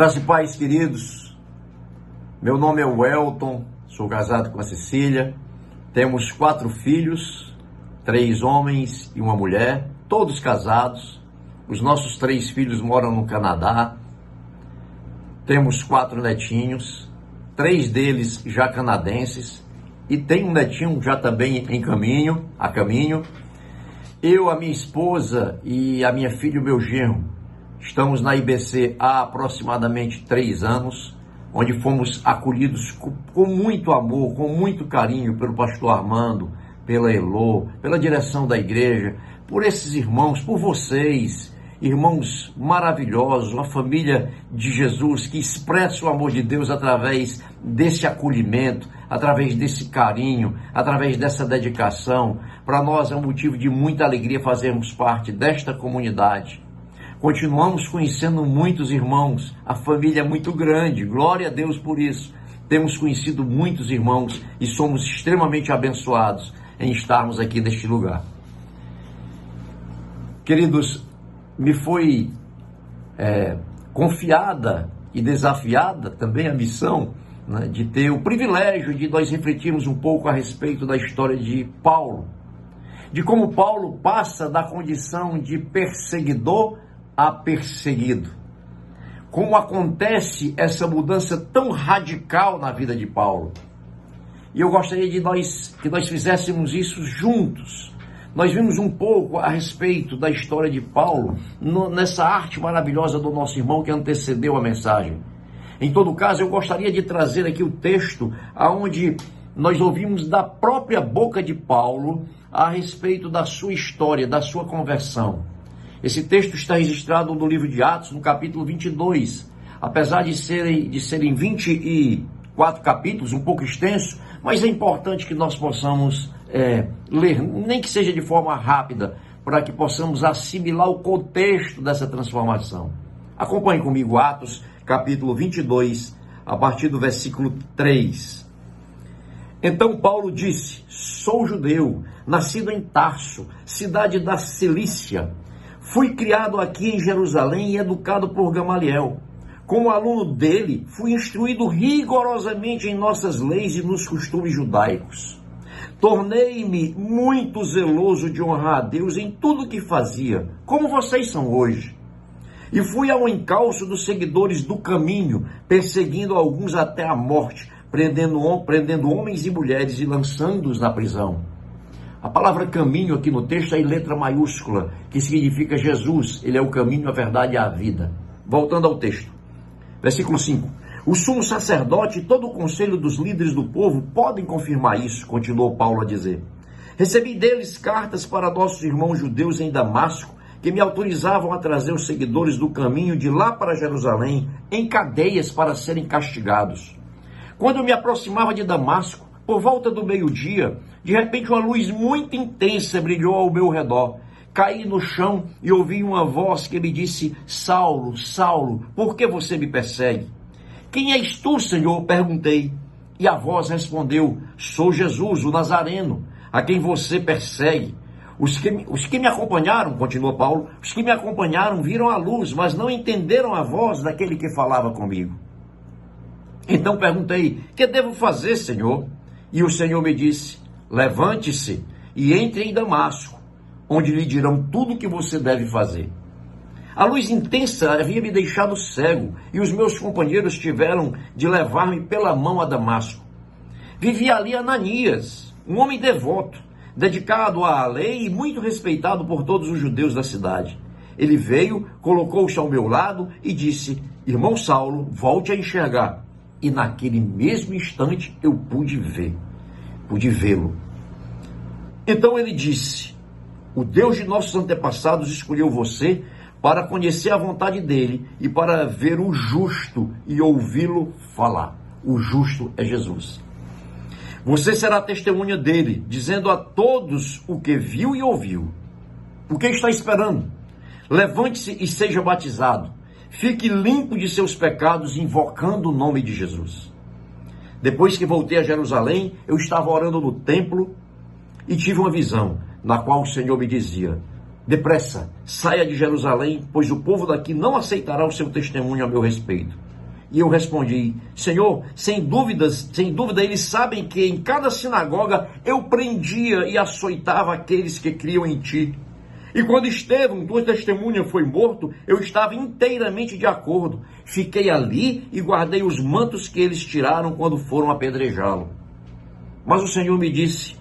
Graças e paz, queridos. Meu nome é Welton, sou casado com a Cecília. Temos quatro filhos, três homens e uma mulher, todos casados. Os nossos três filhos moram no Canadá. Temos quatro netinhos, três deles já canadenses e tem um netinho já também em caminho, a caminho. Eu, a minha esposa e a minha filha o meu genro Estamos na IBC há aproximadamente três anos, onde fomos acolhidos com, com muito amor, com muito carinho pelo pastor Armando, pela Elô, pela direção da igreja, por esses irmãos, por vocês, irmãos maravilhosos, uma família de Jesus que expressa o amor de Deus através desse acolhimento, através desse carinho, através dessa dedicação. Para nós é um motivo de muita alegria fazermos parte desta comunidade Continuamos conhecendo muitos irmãos, a família é muito grande, glória a Deus por isso. Temos conhecido muitos irmãos e somos extremamente abençoados em estarmos aqui neste lugar. Queridos, me foi é, confiada e desafiada também a missão né, de ter o privilégio de nós refletirmos um pouco a respeito da história de Paulo, de como Paulo passa da condição de perseguidor a perseguido. Como acontece essa mudança tão radical na vida de Paulo? E eu gostaria de nós que nós fizéssemos isso juntos. Nós vimos um pouco a respeito da história de Paulo no, nessa arte maravilhosa do nosso irmão que antecedeu a mensagem. Em todo caso, eu gostaria de trazer aqui o texto aonde nós ouvimos da própria boca de Paulo a respeito da sua história, da sua conversão. Esse texto está registrado no livro de Atos, no capítulo 22. Apesar de serem, de serem 24 capítulos, um pouco extenso, mas é importante que nós possamos é, ler, nem que seja de forma rápida, para que possamos assimilar o contexto dessa transformação. Acompanhe comigo Atos, capítulo 22, a partir do versículo 3. Então Paulo disse: Sou judeu, nascido em Tarso, cidade da Cilícia Fui criado aqui em Jerusalém e educado por Gamaliel. Como aluno dele, fui instruído rigorosamente em nossas leis e nos costumes judaicos. Tornei-me muito zeloso de honrar a Deus em tudo que fazia, como vocês são hoje. E fui ao encalço dos seguidores do caminho, perseguindo alguns até a morte, prendendo, prendendo homens e mulheres e lançando-os na prisão. A palavra caminho aqui no texto é em letra maiúscula, que significa Jesus. Ele é o caminho, a verdade e a vida. Voltando ao texto. Versículo 5. O sumo sacerdote e todo o conselho dos líderes do povo podem confirmar isso, continuou Paulo a dizer. Recebi deles cartas para nossos irmãos judeus em Damasco, que me autorizavam a trazer os seguidores do caminho de lá para Jerusalém em cadeias para serem castigados. Quando me aproximava de Damasco, por volta do meio-dia, de repente uma luz muito intensa brilhou ao meu redor. Caí no chão e ouvi uma voz que me disse: Saulo, Saulo, por que você me persegue? Quem és tu, Senhor? perguntei. E a voz respondeu: Sou Jesus, o Nazareno, a quem você persegue. Os que, os que me acompanharam, continua Paulo, os que me acompanharam viram a luz, mas não entenderam a voz daquele que falava comigo. Então perguntei: Que devo fazer, Senhor? E o Senhor me disse: Levante-se e entre em Damasco, onde lhe dirão tudo o que você deve fazer. A luz intensa havia me deixado cego e os meus companheiros tiveram de levar-me pela mão a Damasco. Vivia ali Ananias, um homem devoto, dedicado à lei e muito respeitado por todos os judeus da cidade. Ele veio, colocou-se ao meu lado e disse: Irmão Saulo, volte a enxergar e naquele mesmo instante eu pude ver, pude vê-lo. Então ele disse: O Deus de nossos antepassados escolheu você para conhecer a vontade dele e para ver o justo e ouvi-lo falar. O justo é Jesus. Você será testemunha dele, dizendo a todos o que viu e ouviu. O que está esperando? Levante-se e seja batizado Fique limpo de seus pecados, invocando o nome de Jesus. Depois que voltei a Jerusalém, eu estava orando no templo e tive uma visão, na qual o Senhor me dizia: Depressa, saia de Jerusalém, pois o povo daqui não aceitará o seu testemunho a meu respeito. E eu respondi: Senhor, sem dúvidas, sem dúvida, eles sabem que em cada sinagoga eu prendia e açoitava aqueles que criam em ti. E quando Estevão, tua testemunha, foi morto, eu estava inteiramente de acordo. Fiquei ali e guardei os mantos que eles tiraram quando foram apedrejá-lo. Mas o Senhor me disse: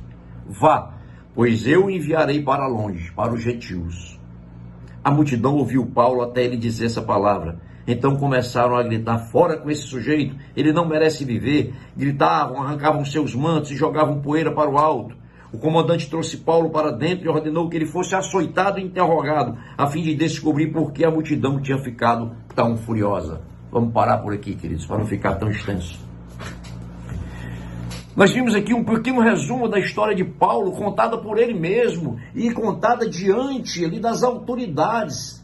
Vá, pois eu enviarei para longe, para os gentios. A multidão ouviu Paulo até ele dizer essa palavra. Então começaram a gritar: Fora com esse sujeito, ele não merece viver. Gritavam, arrancavam seus mantos e jogavam poeira para o alto. O comandante trouxe Paulo para dentro e ordenou que ele fosse açoitado e interrogado, a fim de descobrir por que a multidão tinha ficado tão furiosa. Vamos parar por aqui, queridos, para não ficar tão extenso. Nós vimos aqui um pequeno resumo da história de Paulo, contada por ele mesmo e contada diante ali das autoridades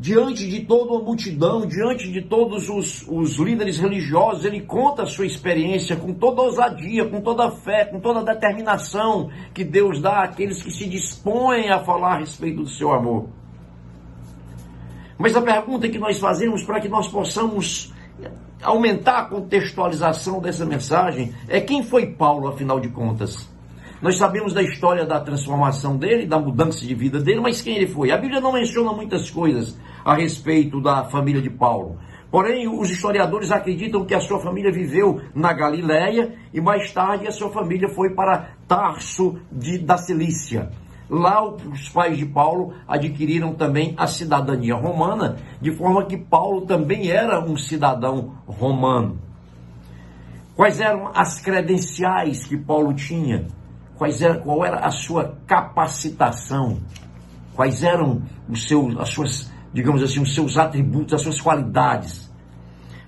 diante de toda a multidão, diante de todos os, os, líderes religiosos, ele conta a sua experiência com toda ousadia, com toda fé, com toda determinação que Deus dá àqueles que se dispõem a falar a respeito do seu amor. Mas a pergunta que nós fazemos para que nós possamos aumentar a contextualização dessa mensagem é quem foi Paulo, afinal de contas? Nós sabemos da história da transformação dele, da mudança de vida dele, mas quem ele foi? A Bíblia não menciona muitas coisas a respeito da família de Paulo. Porém, os historiadores acreditam que a sua família viveu na Galiléia e mais tarde a sua família foi para Tarso de, da Cilícia. Lá os pais de Paulo adquiriram também a cidadania romana, de forma que Paulo também era um cidadão romano. Quais eram as credenciais que Paulo tinha? Quais era, qual era a sua capacitação? Quais eram os seus, as suas digamos assim, os seus atributos, as suas qualidades.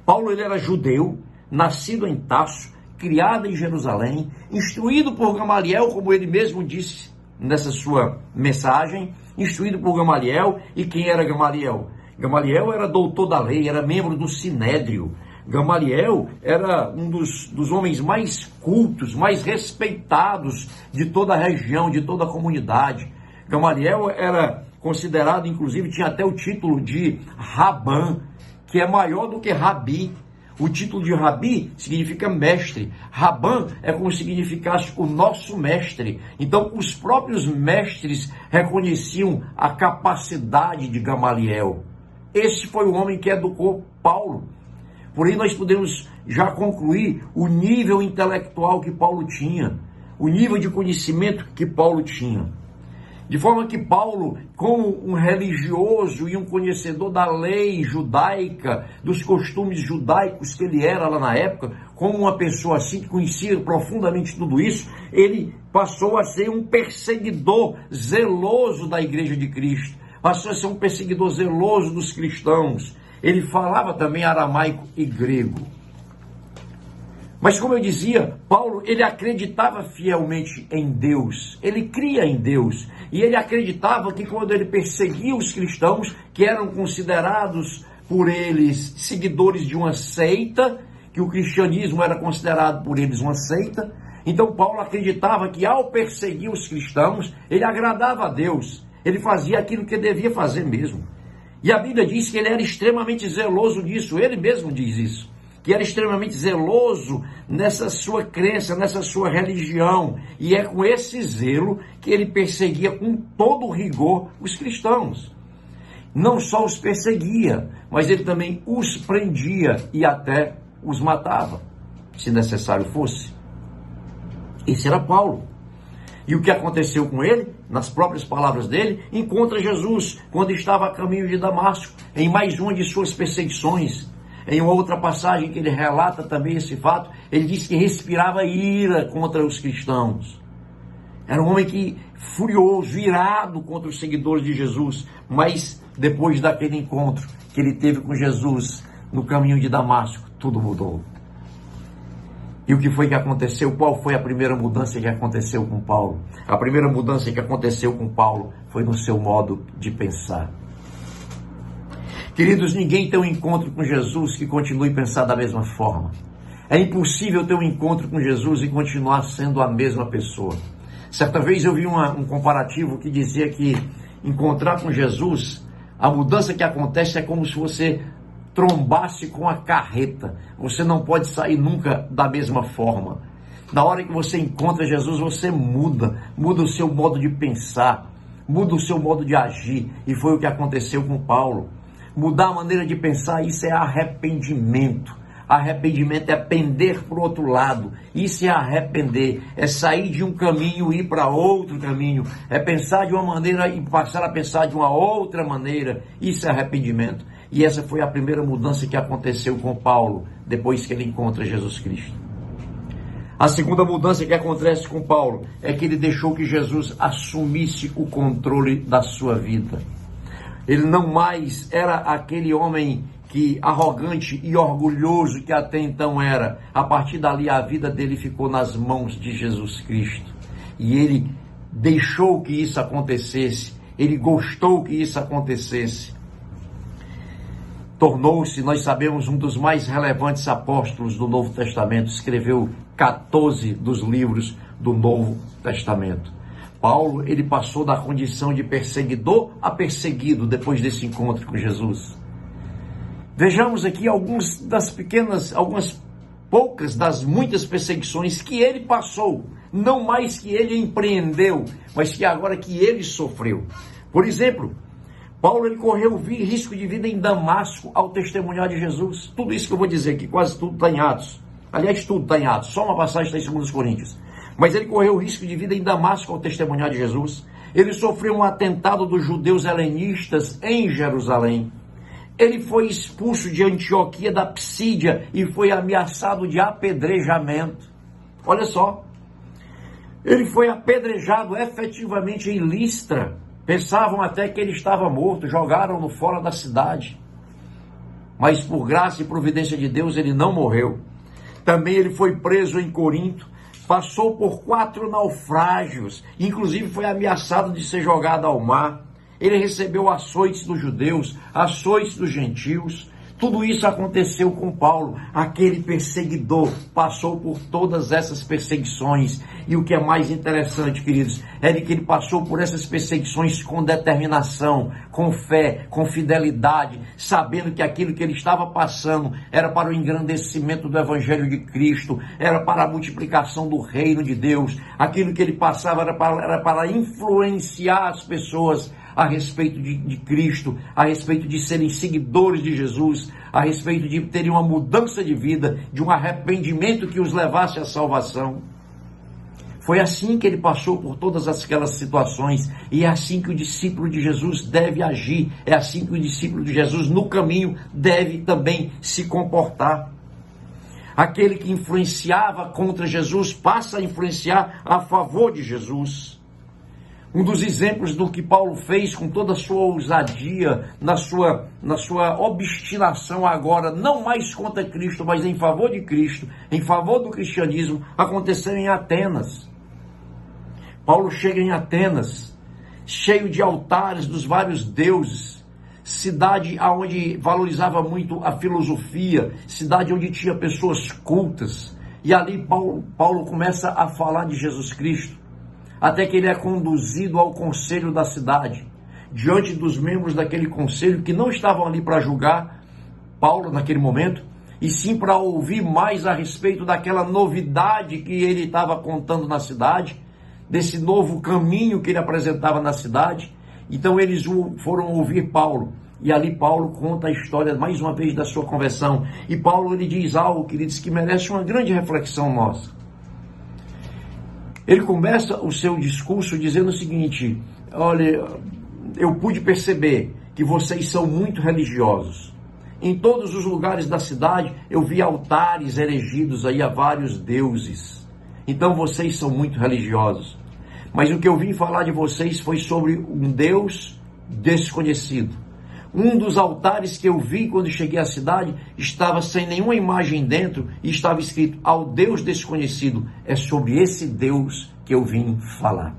Paulo ele era judeu, nascido em Tarso, criado em Jerusalém, instruído por Gamaliel, como ele mesmo disse nessa sua mensagem, instruído por Gamaliel. E quem era Gamaliel? Gamaliel era doutor da lei, era membro do Sinédrio. Gamaliel era um dos, dos homens mais cultos, mais respeitados de toda a região, de toda a comunidade. Gamaliel era considerado, inclusive, tinha até o título de Raban, que é maior do que Rabi. O título de Rabi significa mestre. Raban é como se significasse o nosso mestre. Então, os próprios mestres reconheciam a capacidade de Gamaliel. Esse foi o homem que educou Paulo. Porém, nós podemos já concluir o nível intelectual que Paulo tinha, o nível de conhecimento que Paulo tinha. De forma que Paulo, como um religioso e um conhecedor da lei judaica, dos costumes judaicos que ele era lá na época, como uma pessoa assim que conhecia profundamente tudo isso, ele passou a ser um perseguidor zeloso da igreja de Cristo, passou a ser um perseguidor zeloso dos cristãos. Ele falava também aramaico e grego. Mas como eu dizia, Paulo, ele acreditava fielmente em Deus, ele cria em Deus, e ele acreditava que quando ele perseguia os cristãos, que eram considerados por eles seguidores de uma seita, que o cristianismo era considerado por eles uma seita, então Paulo acreditava que ao perseguir os cristãos, ele agradava a Deus, ele fazia aquilo que devia fazer mesmo. E a Bíblia diz que ele era extremamente zeloso disso, ele mesmo diz isso que era extremamente zeloso nessa sua crença, nessa sua religião. E é com esse zelo que ele perseguia com todo rigor os cristãos. Não só os perseguia, mas ele também os prendia e até os matava, se necessário fosse. Esse era Paulo. E o que aconteceu com ele, nas próprias palavras dele, encontra Jesus quando estava a caminho de Damasco, em mais uma de suas perseguições. Em uma outra passagem que ele relata também esse fato, ele diz que respirava ira contra os cristãos. Era um homem que furioso, irado contra os seguidores de Jesus, mas depois daquele encontro que ele teve com Jesus no caminho de Damasco, tudo mudou. E o que foi que aconteceu? Qual foi a primeira mudança que aconteceu com Paulo? A primeira mudança que aconteceu com Paulo foi no seu modo de pensar. Queridos, ninguém tem um encontro com Jesus que continue a pensar da mesma forma. É impossível ter um encontro com Jesus e continuar sendo a mesma pessoa. Certa vez eu vi uma, um comparativo que dizia que encontrar com Jesus, a mudança que acontece é como se você trombasse com a carreta. Você não pode sair nunca da mesma forma. Na hora que você encontra Jesus, você muda, muda o seu modo de pensar, muda o seu modo de agir. E foi o que aconteceu com Paulo. Mudar a maneira de pensar, isso é arrependimento. Arrependimento é pender para o outro lado. Isso é arrepender. É sair de um caminho e ir para outro caminho. É pensar de uma maneira e passar a pensar de uma outra maneira. Isso é arrependimento. E essa foi a primeira mudança que aconteceu com Paulo depois que ele encontra Jesus Cristo. A segunda mudança que acontece com Paulo é que ele deixou que Jesus assumisse o controle da sua vida. Ele não mais era aquele homem que arrogante e orgulhoso que até então era. A partir dali a vida dele ficou nas mãos de Jesus Cristo. E ele deixou que isso acontecesse, ele gostou que isso acontecesse. Tornou-se, nós sabemos, um dos mais relevantes apóstolos do Novo Testamento, escreveu 14 dos livros do Novo Testamento. Paulo, ele passou da condição de perseguidor a perseguido depois desse encontro com Jesus. Vejamos aqui algumas das pequenas, algumas poucas das muitas perseguições que ele passou, não mais que ele empreendeu, mas que agora que ele sofreu. Por exemplo, Paulo ele correu risco de vida em Damasco ao testemunhar de Jesus. Tudo isso que eu vou dizer aqui, quase tudo está em Atos. Aliás, tudo está em Atos, só uma passagem está em 2 Coríntios. Mas ele correu risco de vida em Damasco ao testemunhar de Jesus. Ele sofreu um atentado dos judeus helenistas em Jerusalém. Ele foi expulso de Antioquia da Psídia e foi ameaçado de apedrejamento. Olha só. Ele foi apedrejado efetivamente em Listra. Pensavam até que ele estava morto, jogaram-no fora da cidade. Mas por graça e providência de Deus ele não morreu. Também ele foi preso em Corinto, passou por quatro naufrágios, inclusive foi ameaçado de ser jogado ao mar. Ele recebeu açoites dos judeus, açoites dos gentios. Tudo isso aconteceu com Paulo, aquele perseguidor, passou por todas essas perseguições. E o que é mais interessante, queridos, é de que ele passou por essas perseguições com determinação, com fé, com fidelidade, sabendo que aquilo que ele estava passando era para o engrandecimento do Evangelho de Cristo, era para a multiplicação do reino de Deus. Aquilo que ele passava era para, era para influenciar as pessoas a respeito de, de, Cristo, a respeito de serem seguidores de Jesus, a respeito de terem uma mudança de vida, de um arrependimento que os levasse à salvação. Foi assim que ele passou por todas aquelas situações e é assim que o discípulo de Jesus deve agir, é assim que o discípulo de Jesus no caminho deve também se comportar. Aquele que influenciava contra Jesus passa a influenciar a favor de Jesus. Um dos exemplos do que Paulo fez com toda a sua ousadia, na sua, na sua obstinação agora, não mais contra Cristo, mas em favor de Cristo, em favor do cristianismo, aconteceu em Atenas. Paulo chega em Atenas, cheio de altares dos vários deuses, cidade onde valorizava muito a filosofia, cidade onde tinha pessoas cultas. E ali Paulo, Paulo começa a falar de Jesus Cristo até que ele é conduzido ao conselho da cidade, diante dos membros daquele conselho que não estavam ali para julgar Paulo naquele momento, e sim para ouvir mais a respeito daquela novidade que ele estava contando na cidade, desse novo caminho que ele apresentava na cidade. Então eles foram ouvir Paulo. E ali Paulo conta a história mais uma vez da sua conversão. E Paulo ele diz algo que ele diz que merece uma grande reflexão nossa. Ele começa o seu discurso dizendo o seguinte: olha, eu pude perceber que vocês são muito religiosos. Em todos os lugares da cidade eu vi altares erigidos aí a vários deuses. Então vocês são muito religiosos. Mas o que eu vim falar de vocês foi sobre um Deus desconhecido. Um dos altares que eu vi quando cheguei à cidade estava sem nenhuma imagem dentro e estava escrito ao Deus desconhecido. É sobre esse Deus que eu vim falar.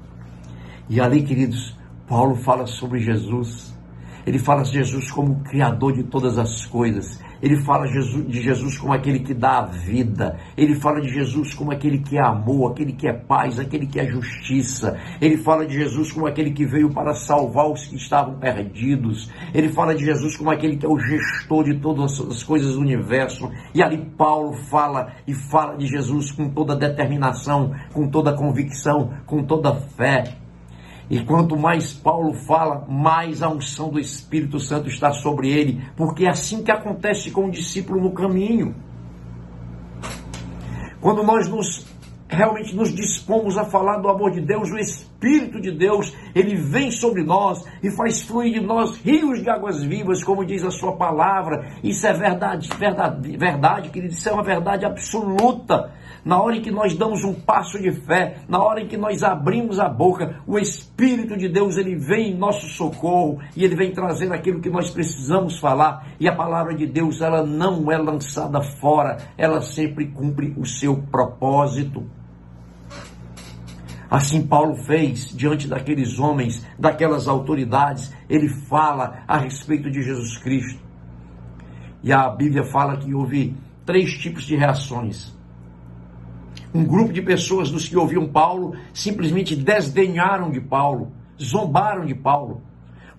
E ali, queridos, Paulo fala sobre Jesus. Ele fala de Jesus como o Criador de todas as coisas. Ele fala de Jesus como aquele que dá a vida. Ele fala de Jesus como aquele que é amor, aquele que é paz, aquele que é justiça. Ele fala de Jesus como aquele que veio para salvar os que estavam perdidos. Ele fala de Jesus como aquele que é o gestor de todas as coisas do universo. E ali Paulo fala e fala de Jesus com toda determinação, com toda convicção, com toda fé. E quanto mais Paulo fala, mais a unção do Espírito Santo está sobre ele, porque é assim que acontece com o discípulo no caminho. Quando nós nos realmente nos dispomos a falar do amor de Deus, o Espírito de Deus, ele vem sobre nós e faz fluir de nós rios de águas vivas, como diz a sua palavra. Isso é verdade, verdade, verdade, querido, isso é uma verdade absoluta. Na hora em que nós damos um passo de fé, na hora em que nós abrimos a boca, o Espírito de Deus, ele vem em nosso socorro e ele vem trazendo aquilo que nós precisamos falar. E a palavra de Deus, ela não é lançada fora, ela sempre cumpre o seu propósito. Assim Paulo fez diante daqueles homens, daquelas autoridades, ele fala a respeito de Jesus Cristo. E a Bíblia fala que houve três tipos de reações. Um grupo de pessoas dos que ouviam Paulo simplesmente desdenharam de Paulo, zombaram de Paulo.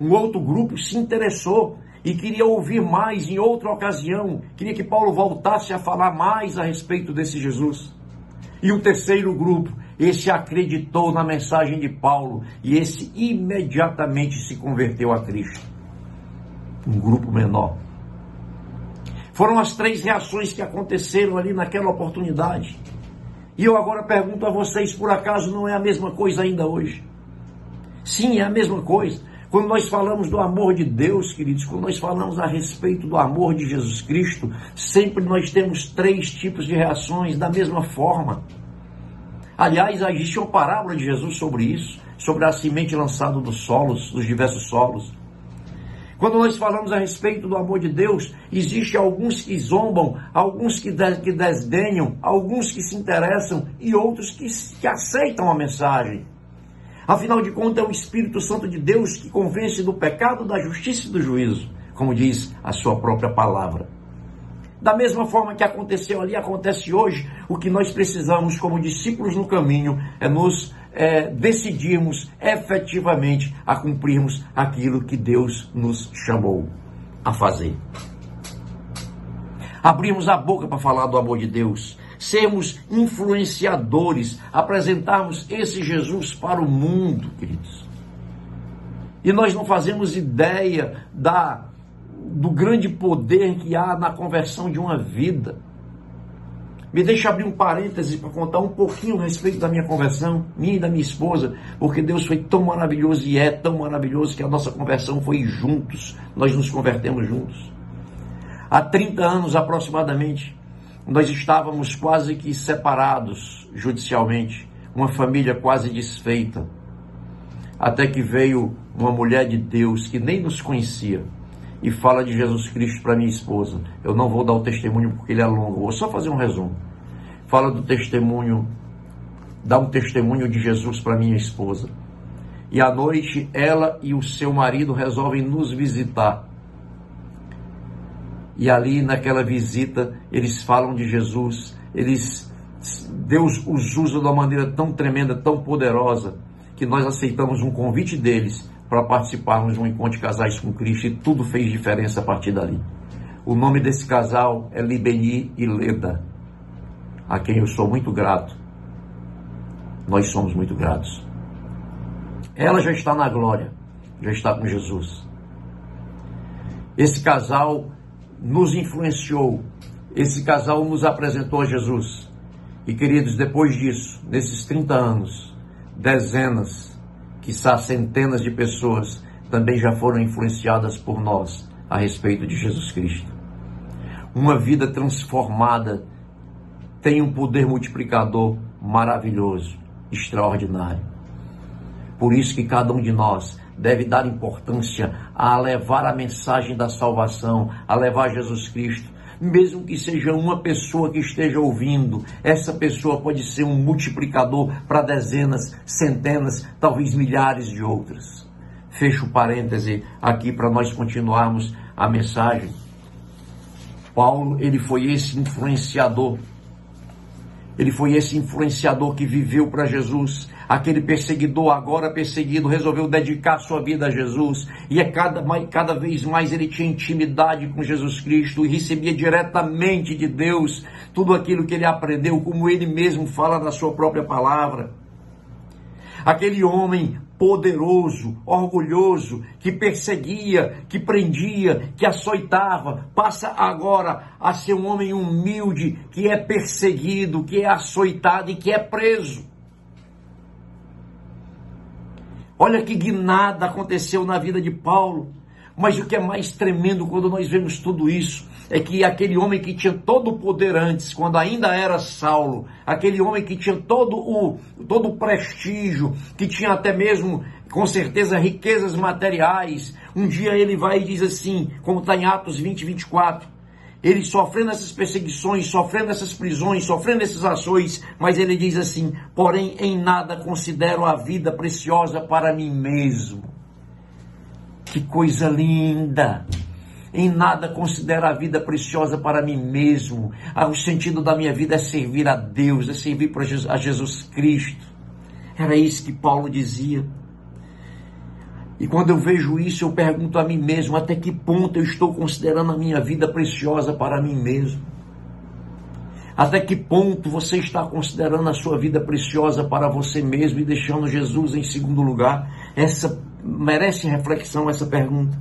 Um outro grupo se interessou e queria ouvir mais em outra ocasião, queria que Paulo voltasse a falar mais a respeito desse Jesus. E o terceiro grupo esse acreditou na mensagem de Paulo e esse imediatamente se converteu a Cristo. Um grupo menor. Foram as três reações que aconteceram ali naquela oportunidade. E eu agora pergunto a vocês: por acaso não é a mesma coisa ainda hoje? Sim, é a mesma coisa. Quando nós falamos do amor de Deus, queridos, quando nós falamos a respeito do amor de Jesus Cristo, sempre nós temos três tipos de reações da mesma forma. Aliás, existe uma parábola de Jesus sobre isso, sobre a semente lançada dos solos, dos diversos solos. Quando nós falamos a respeito do amor de Deus, existe alguns que zombam, alguns que, de, que desdenham, alguns que se interessam e outros que, que aceitam a mensagem. Afinal de contas, é o Espírito Santo de Deus que convence do pecado, da justiça e do juízo, como diz a sua própria palavra. Da mesma forma que aconteceu ali, acontece hoje. O que nós precisamos, como discípulos no caminho, é nos é, decidirmos efetivamente a cumprirmos aquilo que Deus nos chamou a fazer. Abrirmos a boca para falar do amor de Deus, sermos influenciadores, apresentarmos esse Jesus para o mundo, queridos. E nós não fazemos ideia da do grande poder que há na conversão de uma vida. Me deixa abrir um parêntese para contar um pouquinho a respeito da minha conversão, minha e da minha esposa, porque Deus foi tão maravilhoso e é tão maravilhoso que a nossa conversão foi juntos, nós nos convertemos juntos. Há 30 anos aproximadamente, nós estávamos quase que separados judicialmente, uma família quase desfeita, até que veio uma mulher de Deus que nem nos conhecia e fala de Jesus Cristo para minha esposa. Eu não vou dar o testemunho porque ele é longo, vou só fazer um resumo. Fala do testemunho, dá um testemunho de Jesus para minha esposa. E à noite ela e o seu marido resolvem nos visitar. E ali naquela visita eles falam de Jesus, eles Deus os usa de uma maneira tão tremenda, tão poderosa, que nós aceitamos um convite deles para participarmos de um encontro de casais com Cristo e tudo fez diferença a partir dali. O nome desse casal é Libeni e Leda, a quem eu sou muito grato. Nós somos muito gratos. Ela já está na glória, já está com Jesus. Esse casal nos influenciou, esse casal nos apresentou a Jesus. E queridos, depois disso, nesses 30 anos, dezenas, quiçá centenas de pessoas também já foram influenciadas por nós a respeito de Jesus Cristo. Uma vida transformada tem um poder multiplicador maravilhoso, extraordinário. Por isso que cada um de nós deve dar importância a levar a mensagem da salvação, a levar Jesus Cristo mesmo que seja uma pessoa que esteja ouvindo, essa pessoa pode ser um multiplicador para dezenas, centenas, talvez milhares de outras. Fecho parêntese aqui para nós continuarmos a mensagem. Paulo, ele foi esse influenciador. Ele foi esse influenciador que viveu para Jesus. Aquele perseguidor, agora perseguido, resolveu dedicar sua vida a Jesus. E é cada, cada vez mais ele tinha intimidade com Jesus Cristo e recebia diretamente de Deus tudo aquilo que ele aprendeu, como ele mesmo fala na sua própria palavra. Aquele homem poderoso, orgulhoso, que perseguia, que prendia, que açoitava, passa agora a ser um homem humilde, que é perseguido, que é açoitado e que é preso. Olha que guinada aconteceu na vida de Paulo. Mas o que é mais tremendo quando nós vemos tudo isso é que aquele homem que tinha todo o poder antes, quando ainda era Saulo, aquele homem que tinha todo o, todo o prestígio, que tinha até mesmo, com certeza, riquezas materiais, um dia ele vai e diz assim, como está em Atos 20, 24, ele sofrendo essas perseguições, sofrendo essas prisões, sofrendo essas ações, mas ele diz assim: porém, em nada considero a vida preciosa para mim mesmo que coisa linda! Em nada considero a vida preciosa para mim mesmo. Ah, o sentido da minha vida é servir a Deus, é servir a Jesus Cristo. Era isso que Paulo dizia. E quando eu vejo isso, eu pergunto a mim mesmo: até que ponto eu estou considerando a minha vida preciosa para mim mesmo? Até que ponto você está considerando a sua vida preciosa para você mesmo e deixando Jesus em segundo lugar? Essa merece reflexão essa pergunta.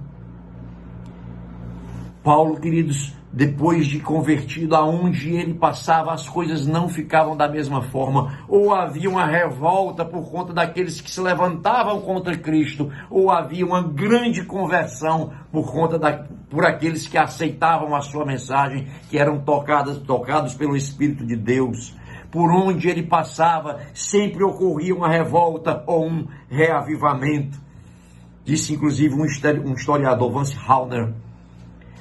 Paulo, queridos, depois de convertido, aonde ele passava, as coisas não ficavam da mesma forma. Ou havia uma revolta por conta daqueles que se levantavam contra Cristo, ou havia uma grande conversão por conta da, por aqueles que aceitavam a sua mensagem, que eram tocados, tocados pelo Espírito de Deus. Por onde ele passava, sempre ocorria uma revolta ou um reavivamento. Disse inclusive um historiador, Vance Hauner.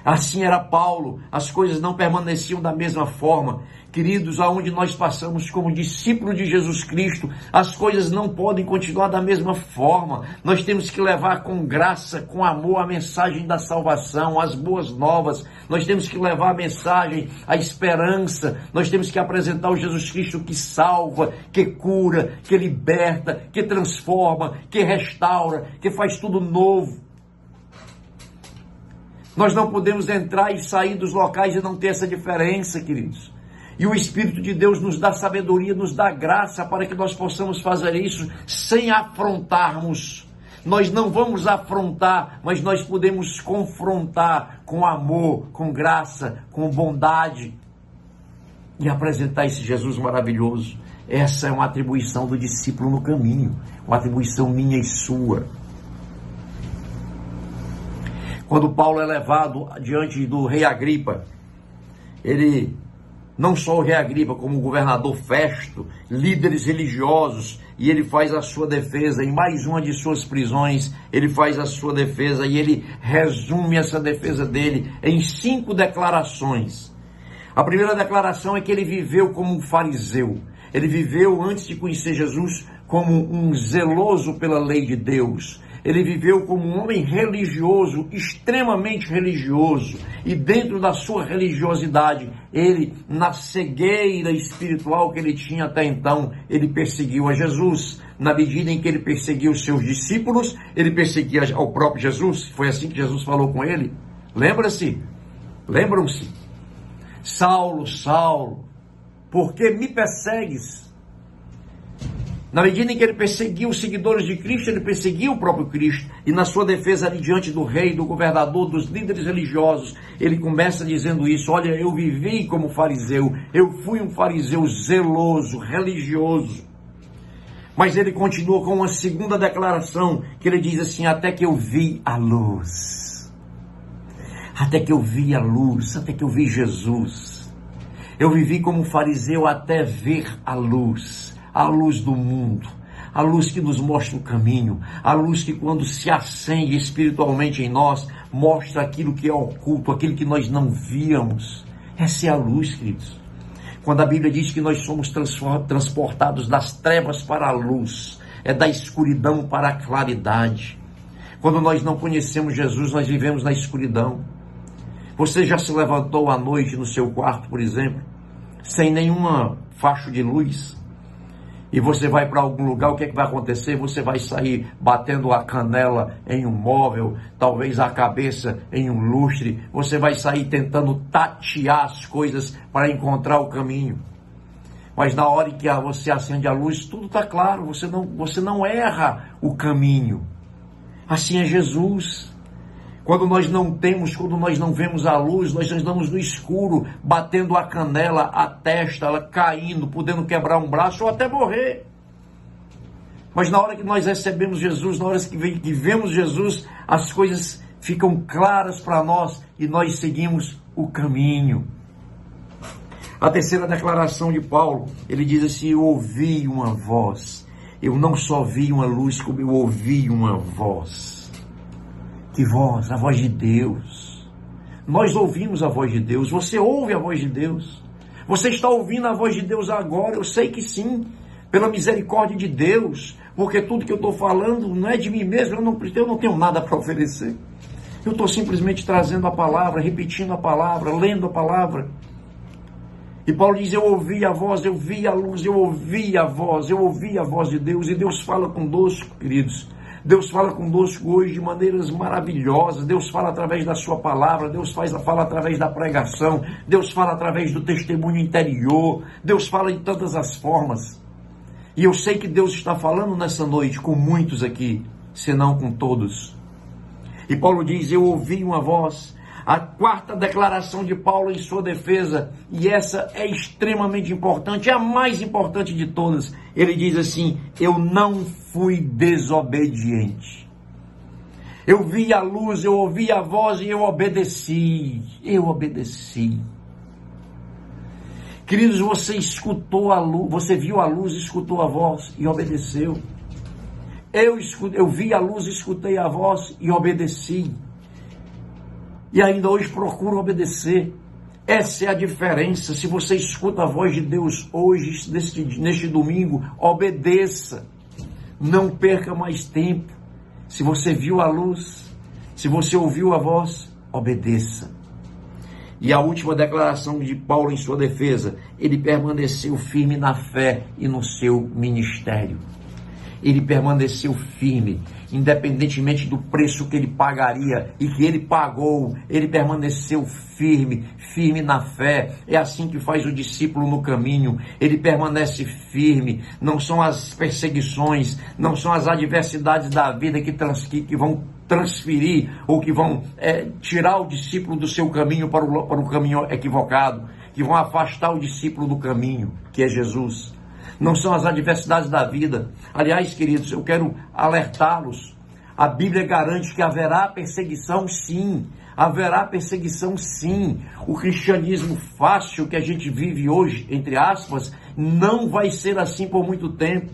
Assim era Paulo, as coisas não permaneciam da mesma forma. Queridos, aonde nós passamos como discípulo de Jesus Cristo, as coisas não podem continuar da mesma forma. Nós temos que levar com graça, com amor a mensagem da salvação, as boas novas. Nós temos que levar a mensagem, a esperança. Nós temos que apresentar o Jesus Cristo que salva, que cura, que liberta, que transforma, que restaura, que faz tudo novo. Nós não podemos entrar e sair dos locais e não ter essa diferença, queridos. E o Espírito de Deus nos dá sabedoria, nos dá graça para que nós possamos fazer isso sem afrontarmos. Nós não vamos afrontar, mas nós podemos confrontar com amor, com graça, com bondade e apresentar esse Jesus maravilhoso. Essa é uma atribuição do discípulo no caminho, uma atribuição minha e sua. Quando Paulo é levado diante do rei Agripa, ele não só o rei Agripa, como o governador Festo, líderes religiosos, e ele faz a sua defesa em mais uma de suas prisões, ele faz a sua defesa e ele resume essa defesa dele em cinco declarações. A primeira declaração é que ele viveu como um fariseu. Ele viveu antes de conhecer Jesus como um zeloso pela lei de Deus. Ele viveu como um homem religioso, extremamente religioso, e dentro da sua religiosidade, ele, na cegueira espiritual que ele tinha até então, ele perseguiu a Jesus. Na medida em que ele perseguiu seus discípulos, ele perseguia ao próprio Jesus. Foi assim que Jesus falou com ele. Lembra-se? Lembram-se? Saulo, Saulo, por que me persegues? Na medida em que ele perseguiu os seguidores de Cristo, ele perseguiu o próprio Cristo. E na sua defesa ali diante do rei, do governador, dos líderes religiosos, ele começa dizendo isso: Olha, eu vivi como fariseu, eu fui um fariseu zeloso, religioso. Mas ele continua com uma segunda declaração, que ele diz assim: Até que eu vi a luz. Até que eu vi a luz, até que eu vi Jesus. Eu vivi como fariseu até ver a luz a luz do mundo, a luz que nos mostra o caminho, a luz que quando se acende espiritualmente em nós, mostra aquilo que é oculto, aquilo que nós não víamos. Essa é a luz, queridos. Quando a Bíblia diz que nós somos transportados das trevas para a luz, é da escuridão para a claridade. Quando nós não conhecemos Jesus, nós vivemos na escuridão. Você já se levantou à noite no seu quarto, por exemplo, sem nenhuma faixa de luz? E você vai para algum lugar, o que, é que vai acontecer? Você vai sair batendo a canela em um móvel, talvez a cabeça em um lustre. Você vai sair tentando tatear as coisas para encontrar o caminho. Mas na hora que você acende a luz, tudo está claro, você não, você não erra o caminho. Assim é Jesus. Quando nós não temos, quando nós não vemos a luz, nós andamos no escuro, batendo a canela, a testa, ela caindo, podendo quebrar um braço ou até morrer. Mas na hora que nós recebemos Jesus, na hora que vemos Jesus, as coisas ficam claras para nós e nós seguimos o caminho. A terceira declaração de Paulo, ele diz assim: Eu ouvi uma voz. Eu não só vi uma luz, como eu ouvi uma voz. Que voz? A voz de Deus. Nós ouvimos a voz de Deus. Você ouve a voz de Deus. Você está ouvindo a voz de Deus agora? Eu sei que sim, pela misericórdia de Deus, porque tudo que eu estou falando não é de mim mesmo, eu não, eu não tenho nada para oferecer. Eu estou simplesmente trazendo a palavra, repetindo a palavra, lendo a palavra. E Paulo diz: Eu ouvi a voz, eu vi a luz, eu ouvi a voz, eu ouvi a voz de Deus, e Deus fala conosco, queridos. Deus fala conosco hoje de maneiras maravilhosas. Deus fala através da sua palavra, Deus faz, fala através da pregação, Deus fala através do testemunho interior, Deus fala em tantas as formas. E eu sei que Deus está falando nessa noite com muitos aqui, senão com todos. E Paulo diz: Eu ouvi uma voz a quarta declaração de Paulo em sua defesa, e essa é extremamente importante, é a mais importante de todas. Ele diz assim: Eu não fui desobediente. Eu vi a luz, eu ouvi a voz e eu obedeci. Eu obedeci. Queridos, você escutou a luz, você viu a luz, escutou a voz e obedeceu. Eu, escutei, eu vi a luz, escutei a voz e obedeci e ainda hoje procuram obedecer. Essa é a diferença. Se você escuta a voz de Deus hoje, neste, neste domingo, obedeça. Não perca mais tempo. Se você viu a luz, se você ouviu a voz, obedeça. E a última declaração de Paulo em sua defesa, ele permaneceu firme na fé e no seu ministério ele permaneceu firme, independentemente do preço que ele pagaria e que ele pagou, ele permaneceu firme, firme na fé. É assim que faz o discípulo no caminho, ele permanece firme. Não são as perseguições, não são as adversidades da vida que, trans, que, que vão transferir ou que vão é, tirar o discípulo do seu caminho para o, para o caminho equivocado, que vão afastar o discípulo do caminho, que é Jesus não são as adversidades da vida. Aliás, queridos, eu quero alertá-los. A Bíblia garante que haverá perseguição, sim. Haverá perseguição, sim. O cristianismo fácil que a gente vive hoje, entre aspas, não vai ser assim por muito tempo.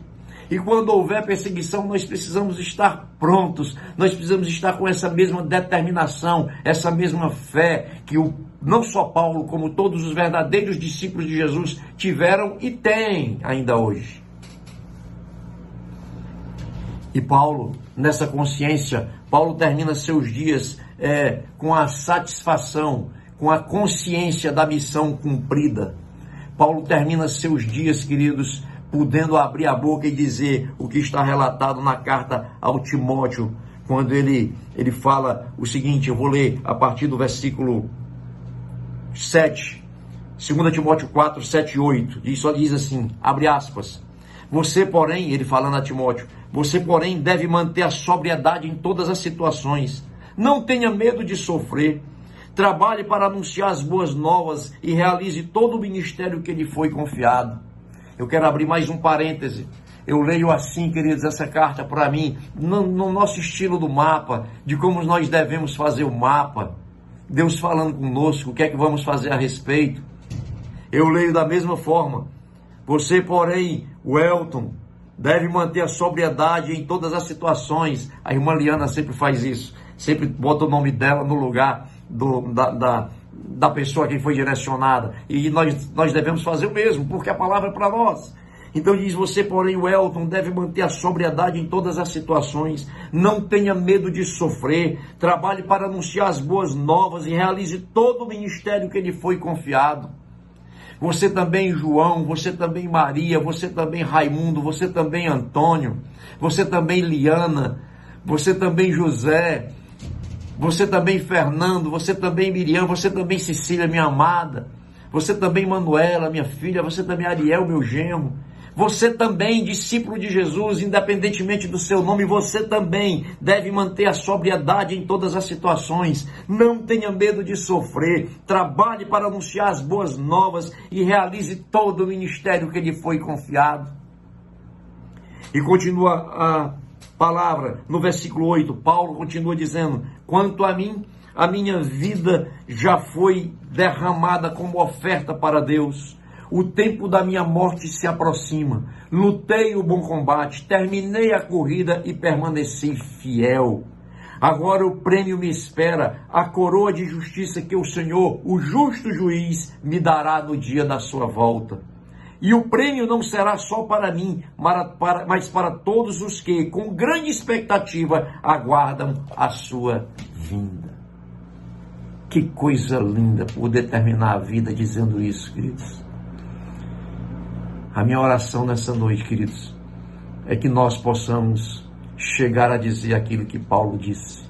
E quando houver perseguição, nós precisamos estar prontos, nós precisamos estar com essa mesma determinação, essa mesma fé que o, não só Paulo, como todos os verdadeiros discípulos de Jesus tiveram e têm ainda hoje. E Paulo, nessa consciência, Paulo termina seus dias é, com a satisfação, com a consciência da missão cumprida. Paulo termina seus dias, queridos, podendo abrir a boca e dizer o que está relatado na carta ao Timóteo, quando ele, ele fala o seguinte, eu vou ler a partir do versículo 7, 2 Timóteo 4, 7 e 8, e só diz assim, abre aspas, você porém, ele falando a Timóteo, você porém deve manter a sobriedade em todas as situações, não tenha medo de sofrer, trabalhe para anunciar as boas novas e realize todo o ministério que lhe foi confiado. Eu quero abrir mais um parêntese. Eu leio assim, queridos, essa carta para mim, no, no, nosso estilo do mapa, de como nós devemos fazer o mapa. Deus falando conosco, o que é que vamos fazer a respeito. Eu leio da mesma forma. Você, porém, o Elton, deve manter a sobriedade em todas as situações. A irmã Liana sempre faz isso, sempre bota o nome dela no lugar do, da, da da pessoa que foi direcionada. E nós, nós devemos fazer o mesmo, porque a palavra é para nós. Então diz você, porém, o Elton deve manter a sobriedade em todas as situações. Não tenha medo de sofrer. Trabalhe para anunciar as boas novas e realize todo o ministério que lhe foi confiado. Você também, João, você também, Maria, você também, Raimundo, você também, Antônio, você também, Liana, você também, José, você também, Fernando, você também, Miriam, você também, Cecília, minha amada, você também, Manuela, minha filha, você também, Ariel, meu genro. Você também, discípulo de Jesus, independentemente do seu nome, você também deve manter a sobriedade em todas as situações. Não tenha medo de sofrer. Trabalhe para anunciar as boas novas e realize todo o ministério que lhe foi confiado. E continua a palavra no versículo 8. Paulo continua dizendo: Quanto a mim, a minha vida já foi derramada como oferta para Deus o tempo da minha morte se aproxima. Lutei o bom combate, terminei a corrida e permaneci fiel. Agora o prêmio me espera, a coroa de justiça que o Senhor, o justo juiz, me dará no dia da sua volta. E o prêmio não será só para mim, mas para todos os que, com grande expectativa, aguardam a sua vinda. Que coisa linda poder terminar a vida dizendo isso, queridos. A minha oração nessa noite, queridos, é que nós possamos chegar a dizer aquilo que Paulo disse.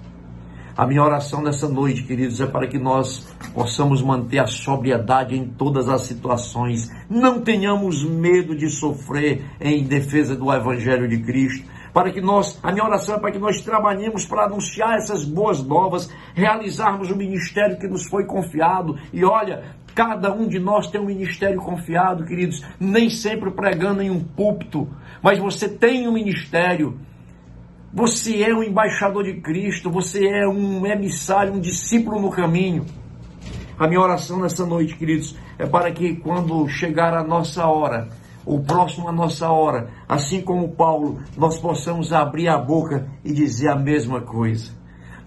A minha oração nessa noite, queridos, é para que nós possamos manter a sobriedade em todas as situações. Não tenhamos medo de sofrer em defesa do Evangelho de Cristo. Para que nós, a minha oração é para que nós trabalhemos para anunciar essas boas novas, realizarmos o ministério que nos foi confiado. E olha, Cada um de nós tem um ministério confiado, queridos, nem sempre pregando em um púlpito, mas você tem um ministério. Você é um embaixador de Cristo, você é um emissário, um discípulo no caminho. A minha oração nessa noite, queridos, é para que quando chegar a nossa hora, o próximo a nossa hora, assim como Paulo, nós possamos abrir a boca e dizer a mesma coisa.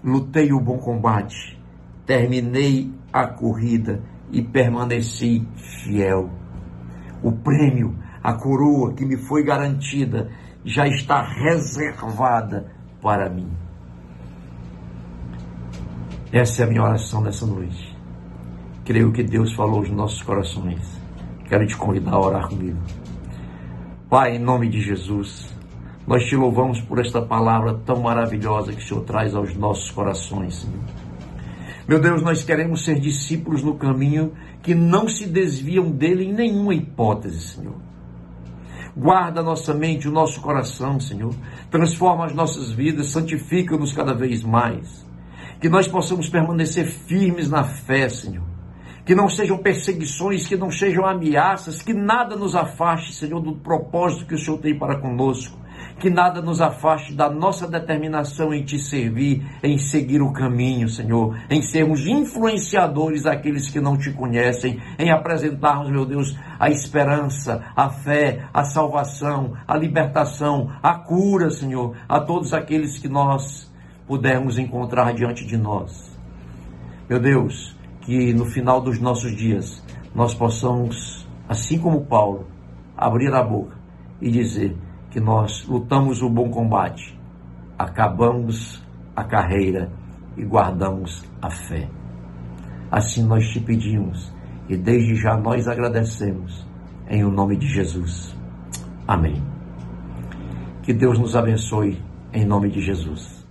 Lutei o bom combate, terminei a corrida, e permaneci fiel. O prêmio, a coroa que me foi garantida, já está reservada para mim. Essa é a minha oração nessa noite. Creio que Deus falou aos nossos corações. Quero te convidar a orar comigo. Pai, em nome de Jesus, nós te louvamos por esta palavra tão maravilhosa que o Senhor traz aos nossos corações, Senhor. Meu Deus, nós queremos ser discípulos no caminho que não se desviam dele em nenhuma hipótese, Senhor. Guarda a nossa mente, o nosso coração, Senhor. Transforma as nossas vidas, santifica-nos cada vez mais. Que nós possamos permanecer firmes na fé, Senhor. Que não sejam perseguições, que não sejam ameaças, que nada nos afaste, Senhor, do propósito que o Senhor tem para conosco que nada nos afaste da nossa determinação em te servir, em seguir o caminho, Senhor, em sermos influenciadores daqueles que não te conhecem, em apresentarmos, meu Deus, a esperança, a fé, a salvação, a libertação, a cura, Senhor, a todos aqueles que nós pudermos encontrar diante de nós. Meu Deus, que no final dos nossos dias nós possamos, assim como Paulo, abrir a boca e dizer: que nós lutamos o bom combate, acabamos a carreira e guardamos a fé. Assim nós te pedimos e desde já nós agradecemos em o nome de Jesus. Amém. Que Deus nos abençoe em nome de Jesus.